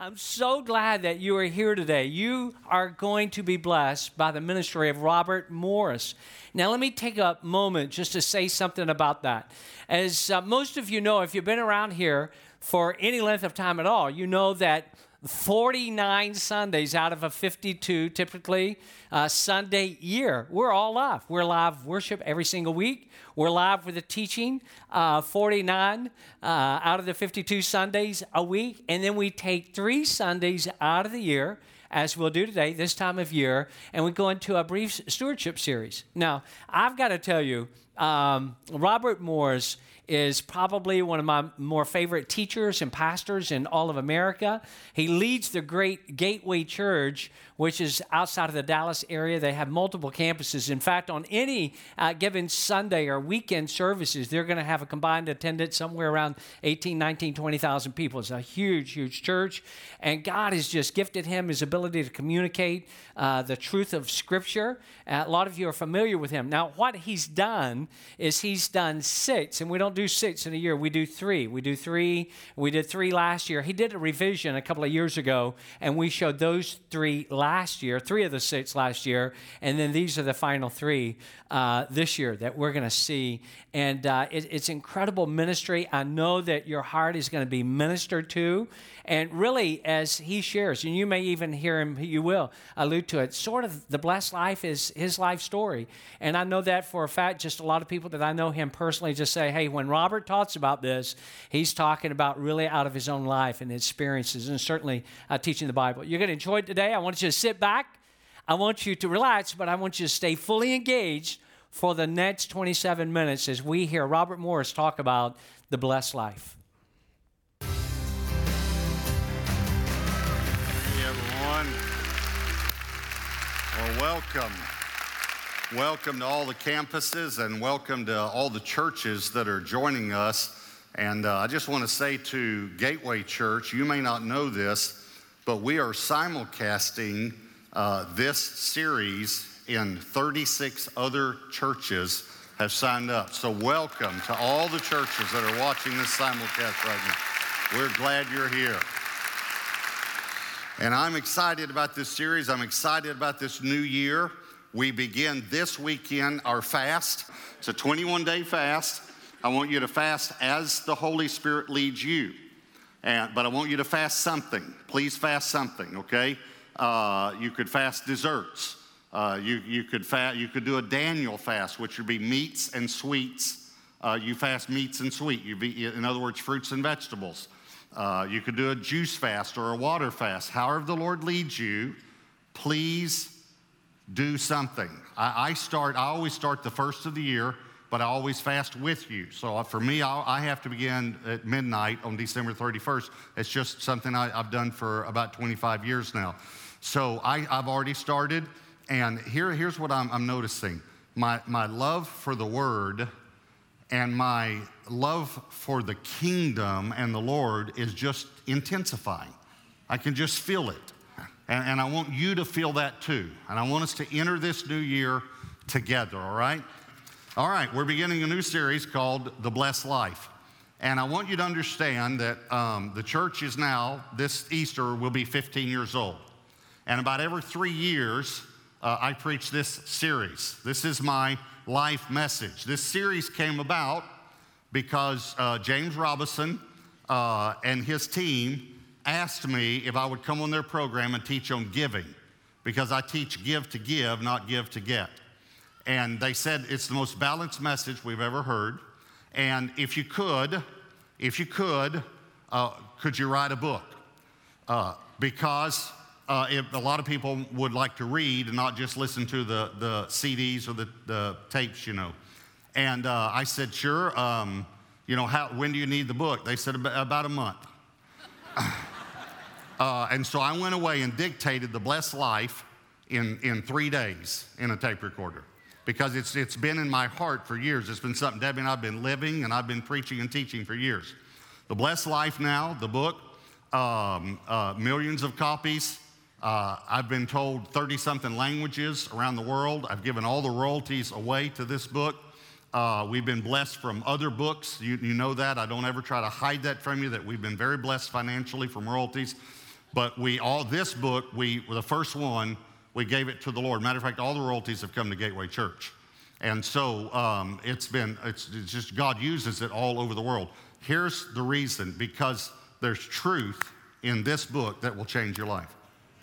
I'm so glad that you are here today. You are going to be blessed by the ministry of Robert Morris. Now, let me take a moment just to say something about that. As uh, most of you know, if you've been around here for any length of time at all, you know that 49 Sundays out of a 52 typically uh, Sunday year. We're all live. We're live worship every single week. We're live with the teaching uh, 49 uh, out of the 52 Sundays a week. And then we take three Sundays out of the year as we'll do today, this time of year, and we go into a brief stewardship series. Now, I've got to tell you, um, Robert Morris is probably one of my more favorite teachers and pastors in all of America. He leads the great Gateway Church, which is outside of the Dallas area. They have multiple campuses. In fact, on any uh, given Sunday or weekend services, they're going to have a combined attendance somewhere around 18, 19, 20,000 people. It's a huge, huge church. And God has just gifted him his ability to communicate uh, the truth of Scripture. Uh, a lot of you are familiar with him. Now, what he's done is he's done six, and we don't do six in a year, we do three. We do three. We did three last year. He did a revision a couple of years ago, and we showed those three last year, three of the six last year, and then these are the final three uh, this year that we're going to see. And uh, it, it's incredible ministry. I know that your heart is going to be ministered to. And really, as he shares, and you may even hear him, you will allude to it, sort of the blessed life is his life story. And I know that for a fact, just a lot of people that I know him personally just say, hey, when Robert talks about this, he's talking about really out of his own life and experiences, and certainly uh, teaching the Bible. You're going to enjoy it today. I want you to sit back. I want you to relax, but I want you to stay fully engaged for the next 27 minutes as we hear Robert Morris talk about the blessed life. Welcome. Welcome to all the campuses and welcome to all the churches that are joining us. And uh, I just want to say to Gateway Church, you may not know this, but we are simulcasting uh, this series in 36 other churches have signed up. So, welcome to all the churches that are watching this simulcast right now. We're glad you're here. And I'm excited about this series. I'm excited about this new year. We begin this weekend our fast. It's a 21 day fast. I want you to fast as the Holy Spirit leads you. And, but I want you to fast something. Please fast something, okay? Uh, you could fast desserts. Uh, you, you, could fa- you could do a Daniel fast, which would be meats and sweets. Uh, you fast meats and sweet. You be, in other words, fruits and vegetables. Uh, you could do a juice fast or a water fast. However, the Lord leads you, please do something. I, I, start, I always start the first of the year, but I always fast with you. So for me, I, I have to begin at midnight on December 31st. It's just something I, have done for about 25 years now. So I, have already started, and here, here's what I'm, I'm noticing my, my love for the Word and my love for the kingdom and the Lord is just intensifying. I can just feel it. And, and, I want you to feel that too. And I want us to enter this new year together, all right? All right, we're beginning a new series called The Blessed Life. And I want you to understand that um, the church is now, this Easter, will be 15 years old. And about every three years, uh, I preach this series. This is my life message. This series came about because uh, James Robison uh, and his team asked me if I would come on their program and teach on giving because I teach give to give, not give to get. And they said it's the most balanced message we've ever heard. And if you could, if you could, uh, could you write a book? Uh, because uh, if a lot of people would like to read and not just listen to the, the CDs or the, the tapes, you know. And uh, I said, sure. Um, you know, how, when do you need the book? They said, about a month. uh, and so I went away and dictated The Blessed Life in, in three days in a tape recorder because it's, it's been in my heart for years. It's been something Debbie and I've been living and I've been preaching and teaching for years. The Blessed Life now, the book, um, uh, millions of copies. Uh, I've been told 30 something languages around the world. I've given all the royalties away to this book. Uh, we've been blessed from other books. You, you, know that. I don't ever try to hide that from you, that we've been very blessed financially from royalties. But we all this book, we the first one, we gave it to the Lord. Matter of fact, all the royalties have come to Gateway Church. And so um, it's been, it's, it's just God uses it all over the world. Here's the reason because there's truth in this book that will change your life.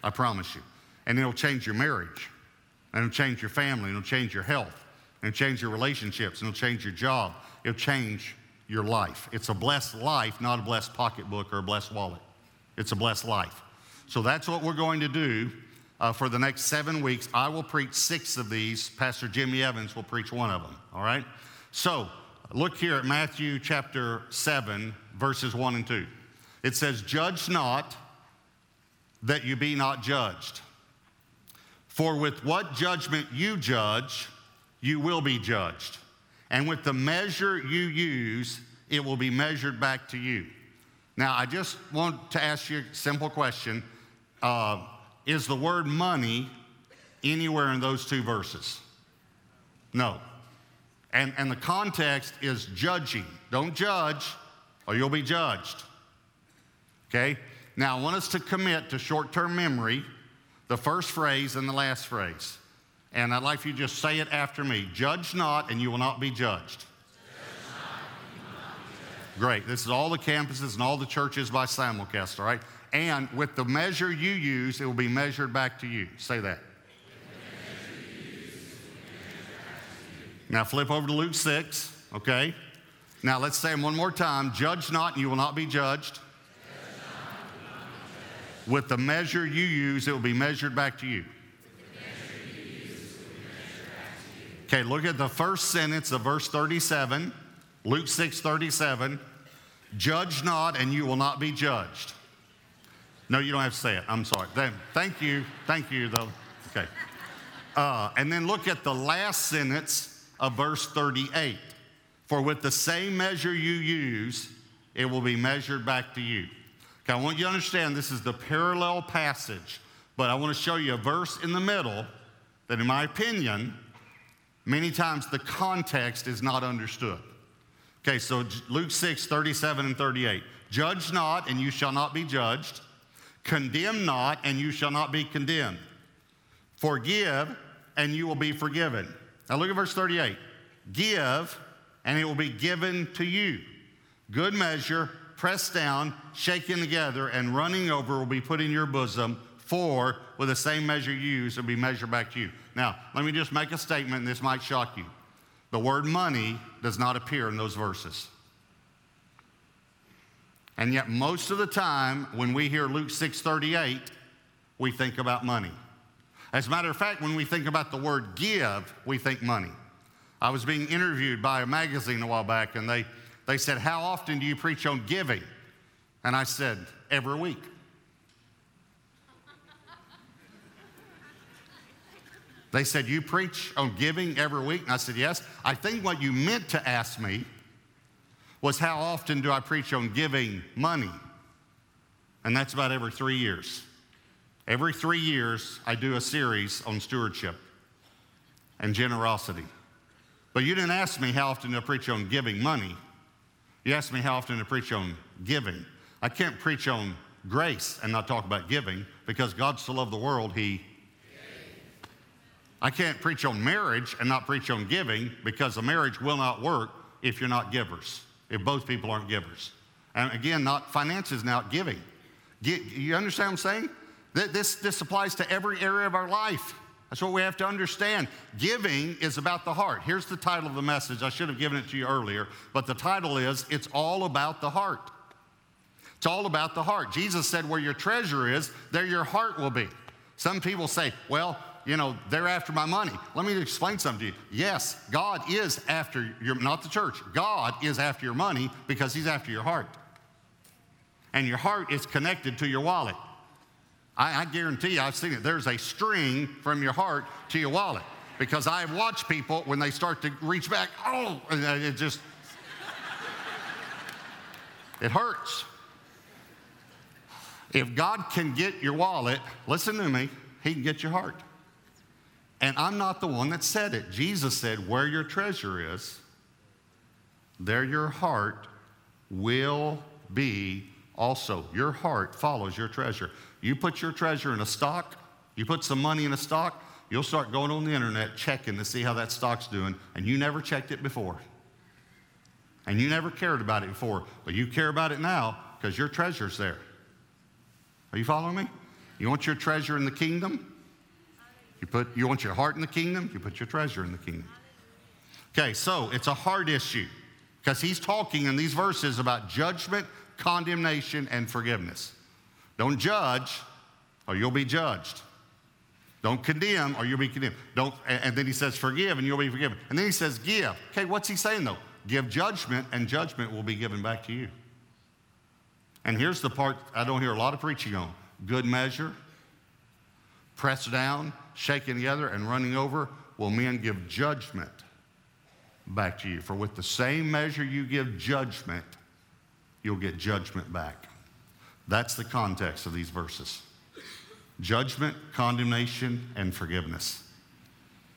I promise you. And it'll change your marriage, and it'll change your family, and it'll change your health, and it'll change your relationships, and it'll change your job. It'll change your life. It's a blessed life, not a blessed pocketbook or a blessed wallet. It's a blessed life. So that's what we're going to do uh, for the next seven weeks. I will preach six of these. Pastor Jimmy Evans will preach one of them. All right? So look here at Matthew chapter 7, verses 1 and 2. It says, Judge not that you be not judged. For with what judgment you judge, you will be judged. And with the measure you use, it will be measured back to you. Now, I just want to ask you a simple question. Uh, is the word money anywhere in those two verses? No. And, and the context is judging. Don't judge, or you'll be judged. Okay? Now, I want us to commit to short term memory the first phrase and the last phrase. And I'd like you to just say it after me Judge not, and you will not be judged. Great. This is all the campuses and all the churches by simulcast, all right? And with the measure you use, it will be measured back to you. Say that. Now flip over to Luke 6, okay? Now let's say them one more time. Judge not, and you will not be judged. With the measure you use, it will be measured back to you. Okay, look at the first sentence of verse 37, Luke 6 37. Judge not, and you will not be judged. No, you don't have to say it. I'm sorry. Thank you. Thank you, though. Okay. Uh, and then look at the last sentence of verse 38. For with the same measure you use, it will be measured back to you. Okay, I want you to understand this is the parallel passage, but I want to show you a verse in the middle that, in my opinion, many times the context is not understood. Okay, so Luke 6, 37 and 38. Judge not, and you shall not be judged. Condemn not, and you shall not be condemned. Forgive, and you will be forgiven. Now look at verse 38. Give, and it will be given to you. Good measure, pressed down, shaken together, and running over will be put in your bosom. For with the same measure you use, it will be measured back to you. Now, let me just make a statement, and this might shock you. The word money does not appear in those verses. And yet, most of the time, when we hear Luke 6:38, we think about money. As a matter of fact, when we think about the word give, we think money. I was being interviewed by a magazine a while back, and they, they said, How often do you preach on giving? And I said, Every week. They said, You preach on giving every week? And I said, Yes. I think what you meant to ask me was how often do I preach on giving money? And that's about every three years. Every three years, I do a series on stewardship and generosity. But you didn't ask me how often I preach on giving money. You ask me how often to preach on giving. I can't preach on grace and not talk about giving because God so loved the world, He. I can't preach on marriage and not preach on giving because a marriage will not work if you're not givers if both people aren't givers. And again, not finances now, giving. You understand what I'm saying? This, this applies to every area of our life. That's what we have to understand. Giving is about the heart. Here's the title of the message. I should have given it to you earlier, but the title is It's All About the Heart. It's all about the heart. Jesus said, Where your treasure is, there your heart will be. Some people say, Well, you know, they're after my money. Let me explain something to you. Yes, God is after your, not the church, God is after your money because He's after your heart. And your heart is connected to your wallet. I, I guarantee you, I've seen it. There's a string from your heart to your wallet because I've watched people when they start to reach back, oh, and it just, it hurts. If God can get your wallet, listen to me, He can get your heart. And I'm not the one that said it. Jesus said, Where your treasure is, there your heart will be also. Your heart follows your treasure. You put your treasure in a stock, you put some money in a stock, you'll start going on the internet checking to see how that stock's doing, and you never checked it before. And you never cared about it before, but you care about it now because your treasure's there. Are you following me? You want your treasure in the kingdom? You, put, you want your heart in the kingdom? You put your treasure in the kingdom. Okay, so it's a heart issue because he's talking in these verses about judgment, condemnation, and forgiveness. Don't judge or you'll be judged. Don't condemn or you'll be condemned. Don't, and then he says forgive and you'll be forgiven. And then he says give. Okay, what's he saying though? Give judgment and judgment will be given back to you. And here's the part I don't hear a lot of preaching on good measure, pressed down, shaken together, and running over, will men give judgment back to you. For with the same measure you give judgment, you'll get judgment back. That's the context of these verses judgment, condemnation, and forgiveness.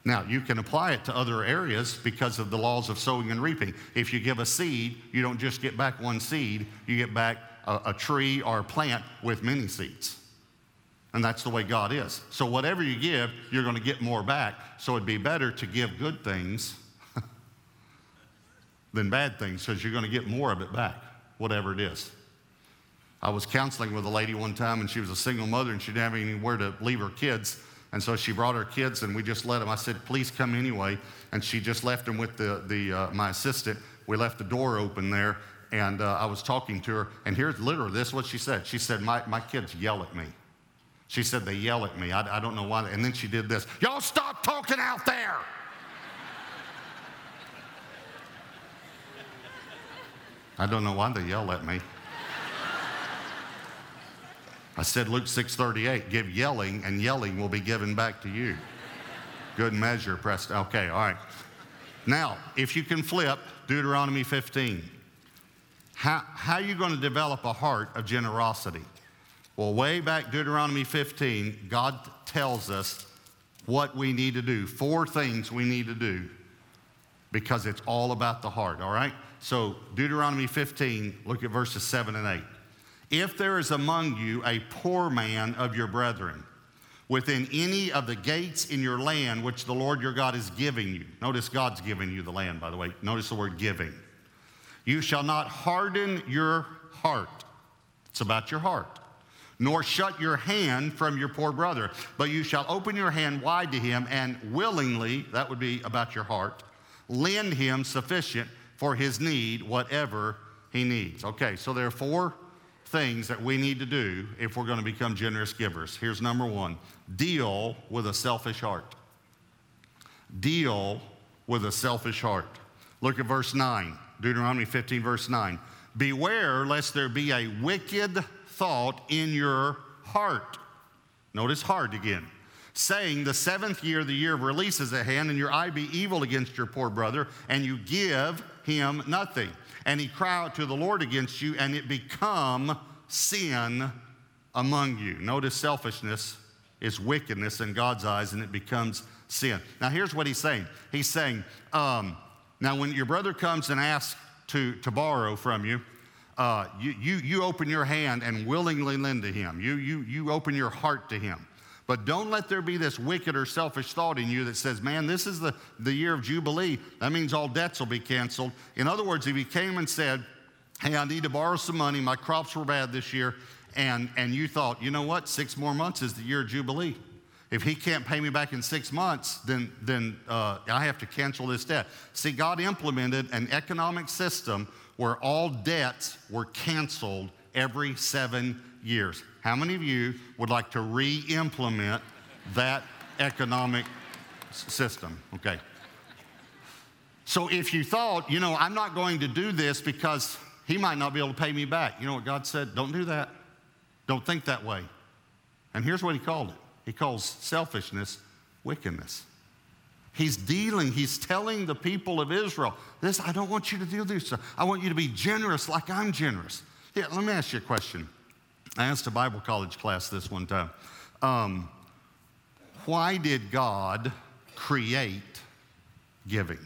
Now, you can apply it to other areas because of the laws of sowing and reaping. If you give a seed, you don't just get back one seed, you get back a, a tree or a plant with many seeds. And that's the way God is. So, whatever you give, you're going to get more back. So, it'd be better to give good things than bad things because you're going to get more of it back, whatever it is. I was counseling with a lady one time, and she was a single mother, and she didn't have anywhere to leave her kids. And so she brought her kids, and we just let them. I said, "Please come anyway." And she just left them with the, the uh, my assistant. We left the door open there, and uh, I was talking to her. And here's literally this: is what she said. She said, "My my kids yell at me." She said they yell at me. I, I don't know why. And then she did this. Y'all stop talking out there. I don't know why they yell at me. I said Luke 6:38, give yelling and yelling will be given back to you. Good measure, pressed. Okay, all right. Now, if you can flip Deuteronomy 15, how, how are you going to develop a heart of generosity? Well, way back Deuteronomy 15, God tells us what we need to do, four things we need to do because it's all about the heart, all right? So, Deuteronomy 15, look at verses 7 and 8. If there is among you a poor man of your brethren, within any of the gates in your land which the Lord your God is giving you, notice God's giving you the land, by the way. Notice the word giving. You shall not harden your heart. It's about your heart nor shut your hand from your poor brother, but you shall open your hand wide to him and willingly, that would be about your heart, lend him sufficient for his need, whatever he needs. Okay, so there are four things that we need to do if we're going to become generous givers. Here's number one deal with a selfish heart. Deal with a selfish heart. Look at verse 9, Deuteronomy 15, verse 9. Beware lest there be a wicked thought in your heart. Notice heart again. Saying, The seventh year, the year of release is at hand, and your eye be evil against your poor brother, and you give him nothing. And he cry out to the Lord against you, and it become sin among you. Notice selfishness is wickedness in God's eyes, and it becomes sin. Now, here's what he's saying He's saying, um, Now, when your brother comes and asks to, to borrow from you, uh, you, you, you open your hand and willingly lend to him. You, you, you open your heart to him. But don't let there be this wicked or selfish thought in you that says, man, this is the, the year of Jubilee. That means all debts will be canceled. In other words, if he came and said, hey, I need to borrow some money, my crops were bad this year, and, and you thought, you know what, six more months is the year of Jubilee. If he can't pay me back in six months, then, then uh, I have to cancel this debt. See, God implemented an economic system where all debts were canceled every seven years. How many of you would like to re implement that economic system? Okay. So if you thought, you know, I'm not going to do this because he might not be able to pay me back, you know what God said? Don't do that. Don't think that way. And here's what he called it He calls selfishness wickedness. He's dealing, he's telling the people of Israel, this, I don't want you to do this. I want you to be generous like I'm generous. Let me ask you a question. I asked a Bible college class this one time. Um, why did God create giving?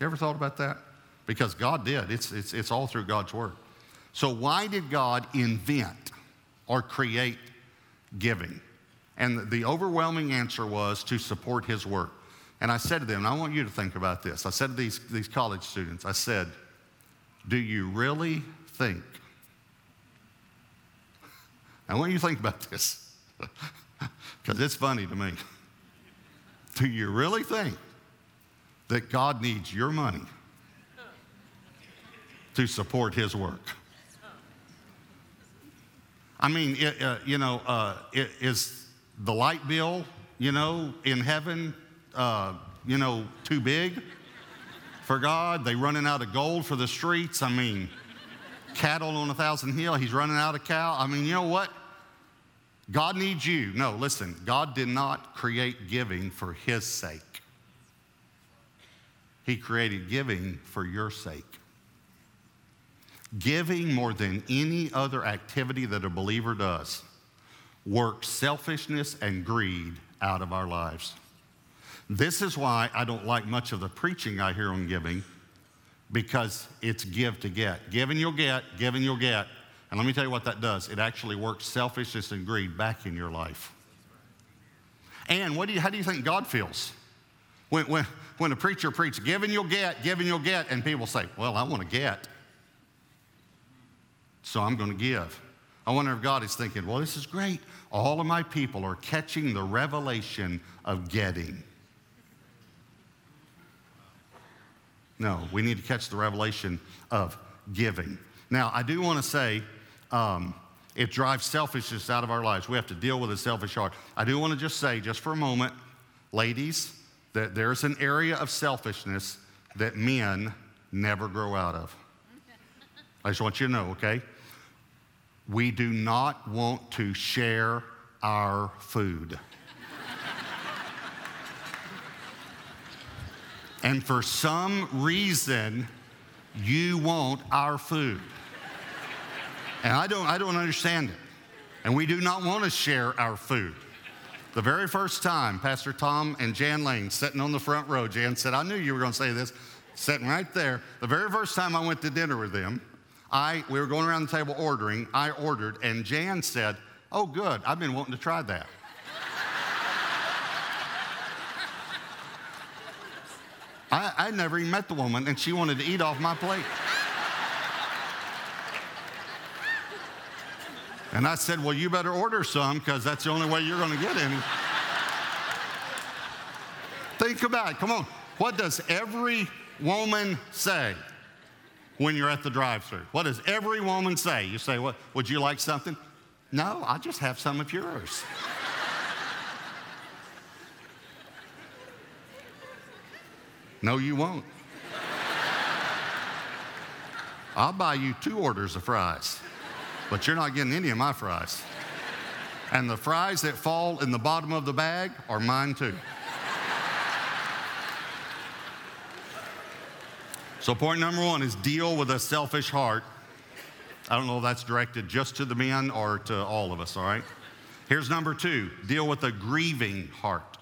You ever thought about that? Because God did. It's, it's, it's all through God's Word. So, why did God invent or create giving? And the overwhelming answer was to support his work. And I said to them, and I want you to think about this. I said to these, these college students, I said, Do you really think? I want you to think about this, because it's funny to me. Do you really think that God needs your money to support his work? I mean, it, uh, you know, uh, it, is the light bill, you know, in heaven, uh, you know, too big for God? They running out of gold for the streets? I mean, cattle on a thousand hill, he's running out of cow. I mean, you know what? God needs you. No, listen, God did not create giving for his sake. He created giving for your sake. Giving more than any other activity that a believer does works selfishness and greed out of our lives. This is why I don't like much of the preaching I hear on giving because it's give to get. Giving you'll get, giving you'll get. And let me tell you what that does it actually works selfishness and greed back in your life. And what do you, how do you think God feels? When, when, when a preacher preaches, giving you'll get, giving you'll get, and people say, Well, I want to get, so I'm going to give. I wonder if God is thinking, Well, this is great. All of my people are catching the revelation of getting. No, we need to catch the revelation of giving. Now, I do want to say um, it drives selfishness out of our lives. We have to deal with a selfish heart. I do want to just say, just for a moment, ladies, that there's an area of selfishness that men never grow out of. I just want you to know, okay? We do not want to share our food. And for some reason, you want our food. And I don't, I don't understand it. And we do not want to share our food. The very first time, Pastor Tom and Jan Lane sitting on the front row, Jan said, I knew you were going to say this, sitting right there. The very first time I went to dinner with them, I, we were going around the table ordering. I ordered, and Jan said, Oh, good, I've been wanting to try that. I, I never even met the woman, and she wanted to eat off my plate. And I said, Well, you better order some because that's the only way you're going to get any. Think about it. Come on. What does every woman say when you're at the drive through? What does every woman say? You say, What? Would you like something? No, I'll just have some of yours. No, you won't. I'll buy you two orders of fries, but you're not getting any of my fries. And the fries that fall in the bottom of the bag are mine too. So, point number one is deal with a selfish heart. I don't know if that's directed just to the men or to all of us, all right? Here's number two deal with a grieving heart.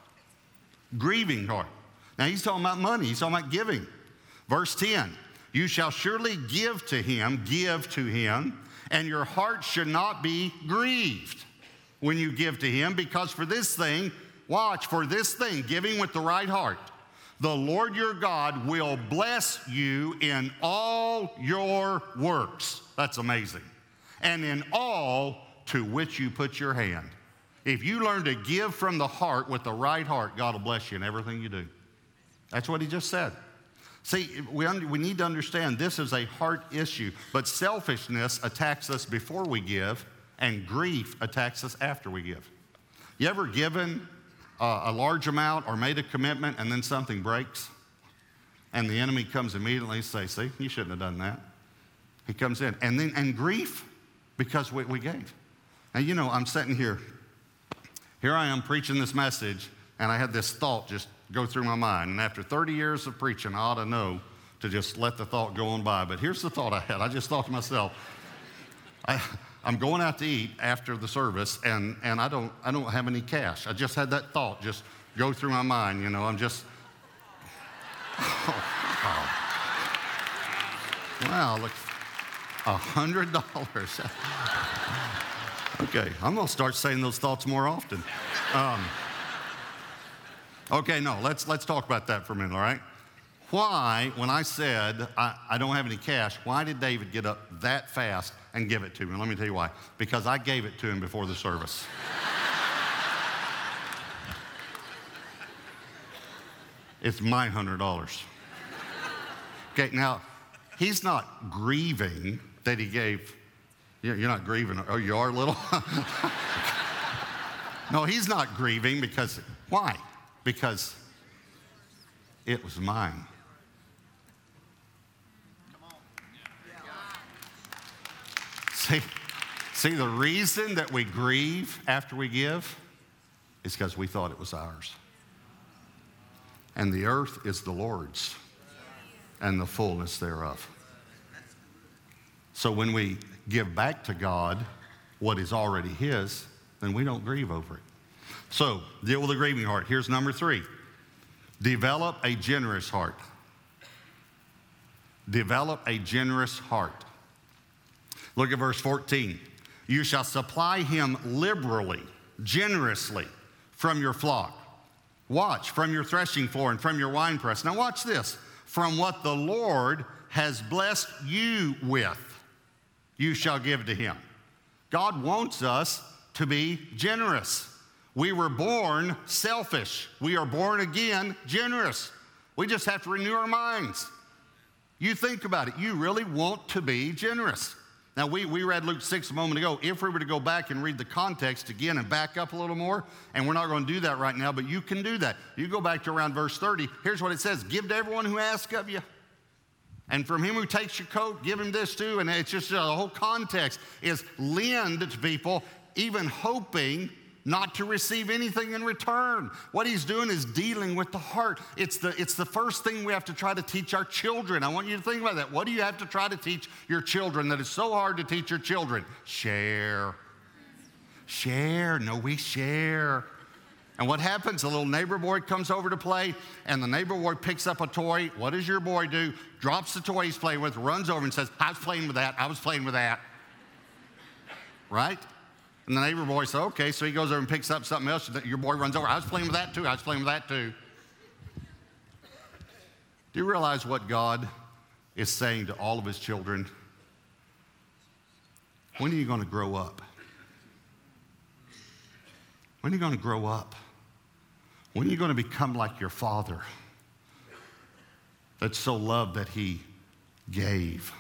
Grieving heart. Now he's talking about money, he's talking about giving. Verse 10 You shall surely give to him, give to him, and your heart should not be grieved when you give to him, because for this thing, watch, for this thing, giving with the right heart, the Lord your God will bless you in all your works. That's amazing. And in all to which you put your hand. If you learn to give from the heart with the right heart, God will bless you in everything you do. That's what he just said. See, we, un- we need to understand this is a heart issue, but selfishness attacks us before we give, and grief attacks us after we give. You ever given uh, a large amount or made a commitment and then something breaks? And the enemy comes immediately and says, See, you shouldn't have done that. He comes in. And then, and grief because we, we gave. And you know, I'm sitting here. Here I am preaching this message, and I had this thought just go through my mind. And after 30 years of preaching, I ought to know to just let the thought go on by. But here's the thought I had. I just thought to myself, I, am going out to eat after the service, and, and I, don't, I don't have any cash. I just had that thought just go through my mind. You know, I'm just, oh, wow. Wow, look. A hundred dollars. okay, I'm gonna start saying those thoughts more often. Um, okay, no, let's let's talk about that for a minute, all right? Why, when I said I, I don't have any cash, why did David get up that fast and give it to me? Let me tell you why. Because I gave it to him before the service. it's my hundred dollars. Okay, now he's not grieving that he gave. You're not grieving. Oh, you are little? no, he's not grieving because, why? Because it was mine. See, see, the reason that we grieve after we give is because we thought it was ours. And the earth is the Lord's and the fullness thereof. So when we give back to God what is already His, then we don't grieve over it. So deal with a grieving heart. Here's number three develop a generous heart. Develop a generous heart. Look at verse 14. You shall supply him liberally, generously from your flock. Watch from your threshing floor and from your winepress. Now, watch this. From what the Lord has blessed you with you shall give to him. God wants us to be generous. We were born selfish. We are born again generous. We just have to renew our minds. You think about it. You really want to be generous. Now, we, we read Luke 6 a moment ago. If we were to go back and read the context again and back up a little more, and we're not going to do that right now, but you can do that. You go back to around verse 30. Here's what it says Give to everyone who asks of you. And from him who takes your coat, give him this too. And it's just uh, the whole context is lend to people, even hoping not to receive anything in return. What he's doing is dealing with the heart. It's the, it's the first thing we have to try to teach our children. I want you to think about that. What do you have to try to teach your children that is so hard to teach your children? Share. Share. No, we share. And what happens? A little neighbor boy comes over to play, and the neighbor boy picks up a toy. What does your boy do? Drops the toy he's playing with, runs over and says, I was playing with that. I was playing with that. Right? And the neighbor boy says, okay. So he goes over and picks up something else. Your boy runs over. I was playing with that too. I was playing with that too. Do you realize what God is saying to all of his children? When are you going to grow up? When are you going to grow up? When are you going to become like your father that so loved that he gave?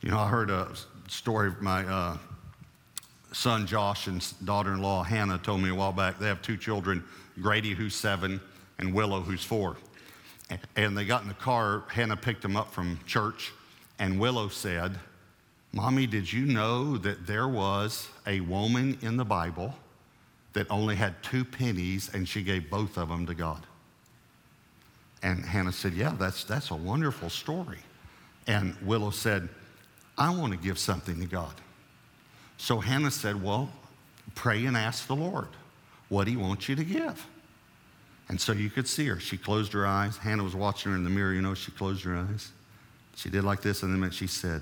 You know, I heard a story of my uh, son Josh and daughter in law Hannah told me a while back. They have two children Grady, who's seven, and Willow, who's four. And they got in the car. Hannah picked them up from church, and Willow said, Mommy, did you know that there was a woman in the Bible? that only had two pennies and she gave both of them to God. And Hannah said, Yeah, that's, that's a wonderful story. And Willow said, I want to give something to God. So Hannah said, Well, pray and ask the Lord what he wants you to give. And so you could see her. She closed her eyes. Hannah was watching her in the mirror, you know, she closed her eyes. She did like this, and then she said,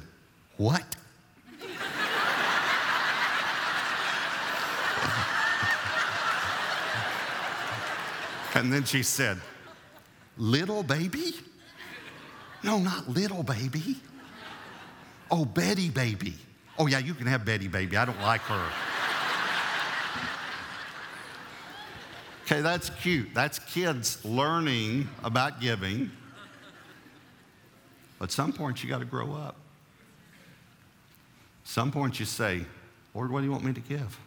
What? And then she said, Little baby? No, not little baby. Oh, Betty baby. Oh, yeah, you can have Betty baby. I don't like her. okay, that's cute. That's kids learning about giving. But some point you got to grow up. Some point you say, Lord, what do you want me to give?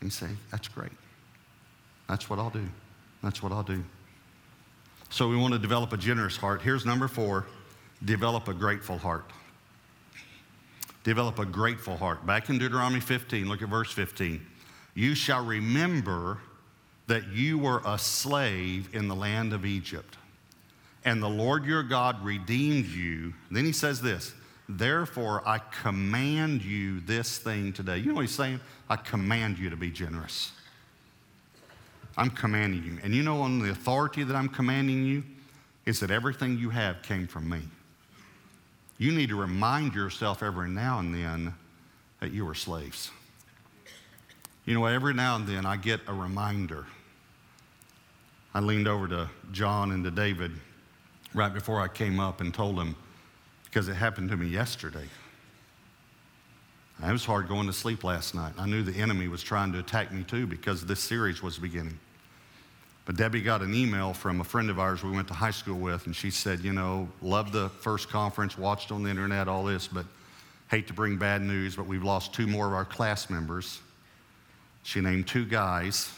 And you say, That's great. That's what I'll do. That's what I'll do. So we want to develop a generous heart. Here's number four develop a grateful heart. Develop a grateful heart. Back in Deuteronomy 15, look at verse 15. You shall remember that you were a slave in the land of Egypt, and the Lord your God redeemed you. Then he says this Therefore, I command you this thing today. You know what he's saying? I command you to be generous. I'm commanding you. And you know, on the authority that I'm commanding you, is that everything you have came from me. You need to remind yourself every now and then that you were slaves. You know, every now and then I get a reminder. I leaned over to John and to David right before I came up and told them, because it happened to me yesterday. It was hard going to sleep last night. I knew the enemy was trying to attack me too because this series was beginning. But Debbie got an email from a friend of ours we went to high school with, and she said, You know, loved the first conference, watched on the internet, all this, but hate to bring bad news, but we've lost two more of our class members. She named two guys.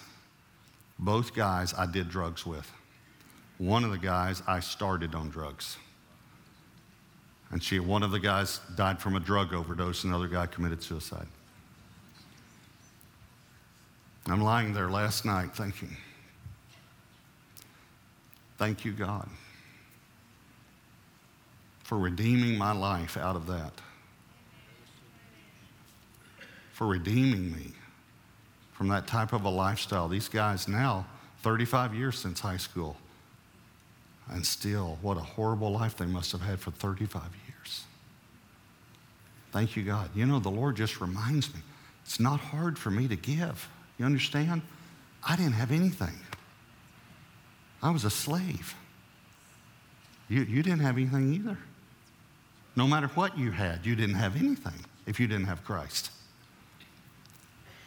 Both guys I did drugs with. One of the guys I started on drugs. And she, one of the guys died from a drug overdose, another guy committed suicide. I'm lying there last night thinking, thank you, God, for redeeming my life out of that, for redeeming me from that type of a lifestyle. These guys now, 35 years since high school, and still, what a horrible life they must have had for 35 years. Thank you, God. You know, the Lord just reminds me it's not hard for me to give. You understand? I didn't have anything, I was a slave. You, you didn't have anything either. No matter what you had, you didn't have anything if you didn't have Christ.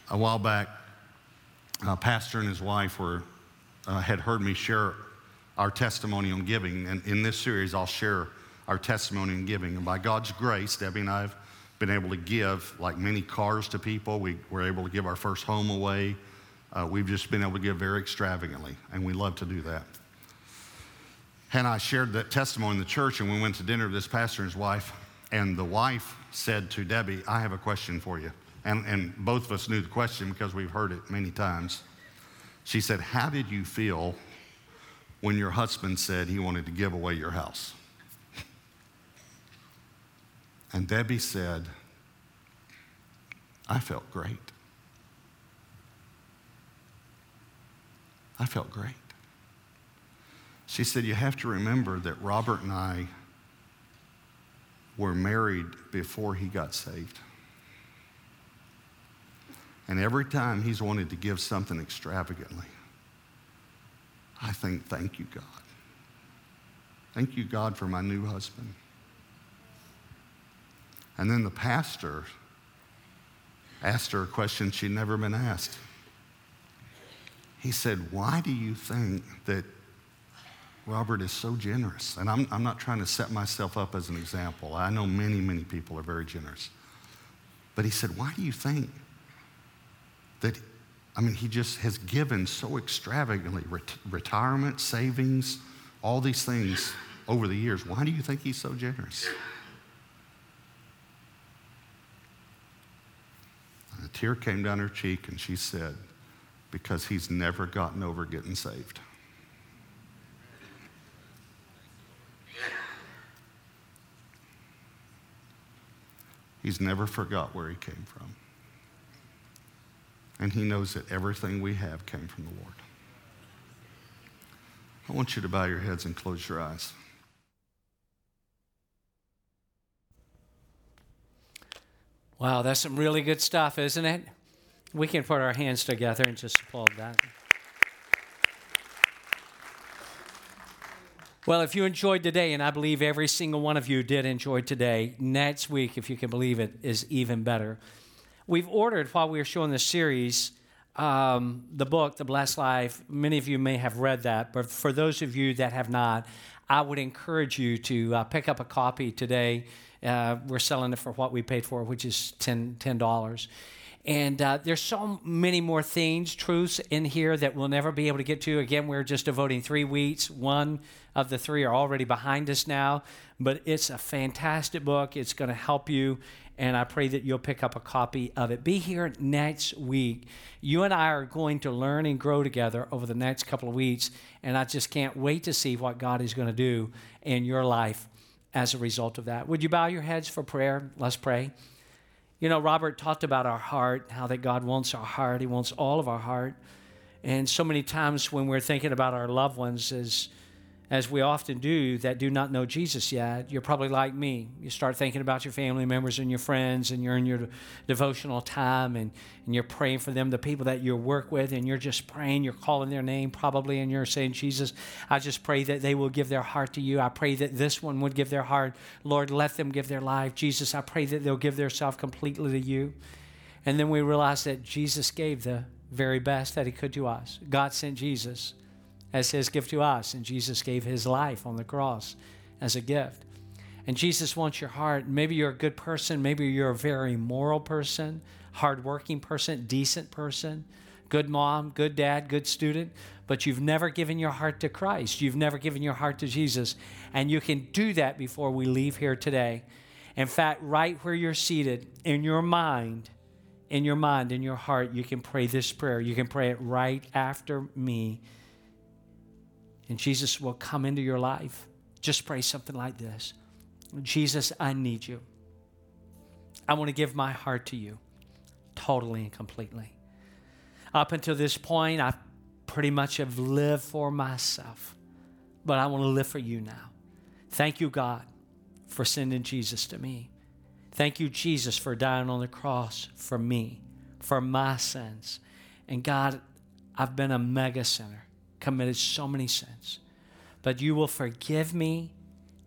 A while back, a pastor and his wife were, uh, had heard me share our testimony on giving. And in this series, I'll share our testimony on giving. And by God's grace, Debbie and I have been able to give like many cars to people. We were able to give our first home away. Uh, we've just been able to give very extravagantly, and we love to do that. And I shared that testimony in the church, and we went to dinner with this pastor and his wife. And the wife said to Debbie, I have a question for you. And, and both of us knew the question because we've heard it many times. She said, How did you feel when your husband said he wanted to give away your house? And Debbie said, I felt great. I felt great. She said, You have to remember that Robert and I were married before he got saved. And every time he's wanted to give something extravagantly, I think, thank you, God. Thank you, God, for my new husband. And then the pastor asked her a question she'd never been asked. He said, Why do you think that Robert is so generous? And I'm, I'm not trying to set myself up as an example. I know many, many people are very generous. But he said, Why do you think that I mean, he just has given so extravagantly ret- retirement, savings, all these things over the years. Why do you think he's so generous? And a tear came down her cheek, and she said, Because he's never gotten over getting saved. He's never forgot where he came from and He knows that everything we have came from the Lord. I want you to bow your heads and close your eyes. Wow, that's some really good stuff, isn't it? We can put our hands together and just applaud that. Well, if you enjoyed today, and I believe every single one of you did enjoy today, next week, if you can believe it, is even better we've ordered while we were showing this series um, the book, The Blessed Life. Many of you may have read that, but for those of you that have not, I would encourage you to uh, pick up a copy today. Uh, we're selling it for what we paid for, which is $10. $10. And uh, there's so many more things, truths in here that we'll never be able to get to. Again, we're just devoting three weeks. One of the three are already behind us now, but it's a fantastic book. It's going to help you and I pray that you'll pick up a copy of it. Be here next week. You and I are going to learn and grow together over the next couple of weeks, and I just can't wait to see what God is going to do in your life as a result of that. Would you bow your heads for prayer? Let's pray. You know, Robert talked about our heart, how that God wants our heart, He wants all of our heart. And so many times when we're thinking about our loved ones as as we often do that do not know Jesus yet, you're probably like me. You start thinking about your family members and your friends, and you're in your devotional time and, and you're praying for them, the people that you work with, and you're just praying, you're calling their name probably, and you're saying, Jesus, I just pray that they will give their heart to you. I pray that this one would give their heart. Lord, let them give their life. Jesus, I pray that they'll give their self completely to you. And then we realize that Jesus gave the very best that he could to us. God sent Jesus as his gift to us. And Jesus gave his life on the cross as a gift. And Jesus wants your heart. Maybe you're a good person. Maybe you're a very moral person, hardworking person, decent person, good mom, good dad, good student, but you've never given your heart to Christ. You've never given your heart to Jesus. And you can do that before we leave here today. In fact, right where you're seated, in your mind, in your mind, in your heart, you can pray this prayer. You can pray it right after me and Jesus will come into your life. Just pray something like this Jesus, I need you. I want to give my heart to you totally and completely. Up until this point, I pretty much have lived for myself, but I want to live for you now. Thank you, God, for sending Jesus to me. Thank you, Jesus, for dying on the cross for me, for my sins. And God, I've been a mega sinner committed so many sins. But you will forgive me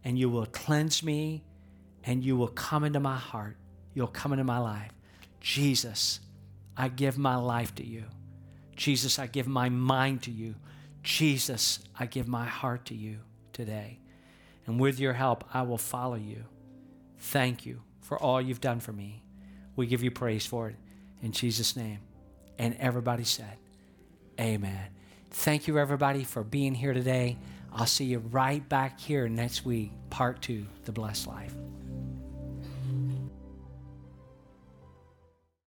and you will cleanse me and you will come into my heart. You'll come into my life. Jesus, I give my life to you. Jesus, I give my mind to you. Jesus, I give my heart to you today. And with your help, I will follow you. Thank you for all you've done for me. We give you praise for it. In Jesus' name. And everybody said, Amen. Thank you, everybody, for being here today. I'll see you right back here next week, part two, The Blessed Life.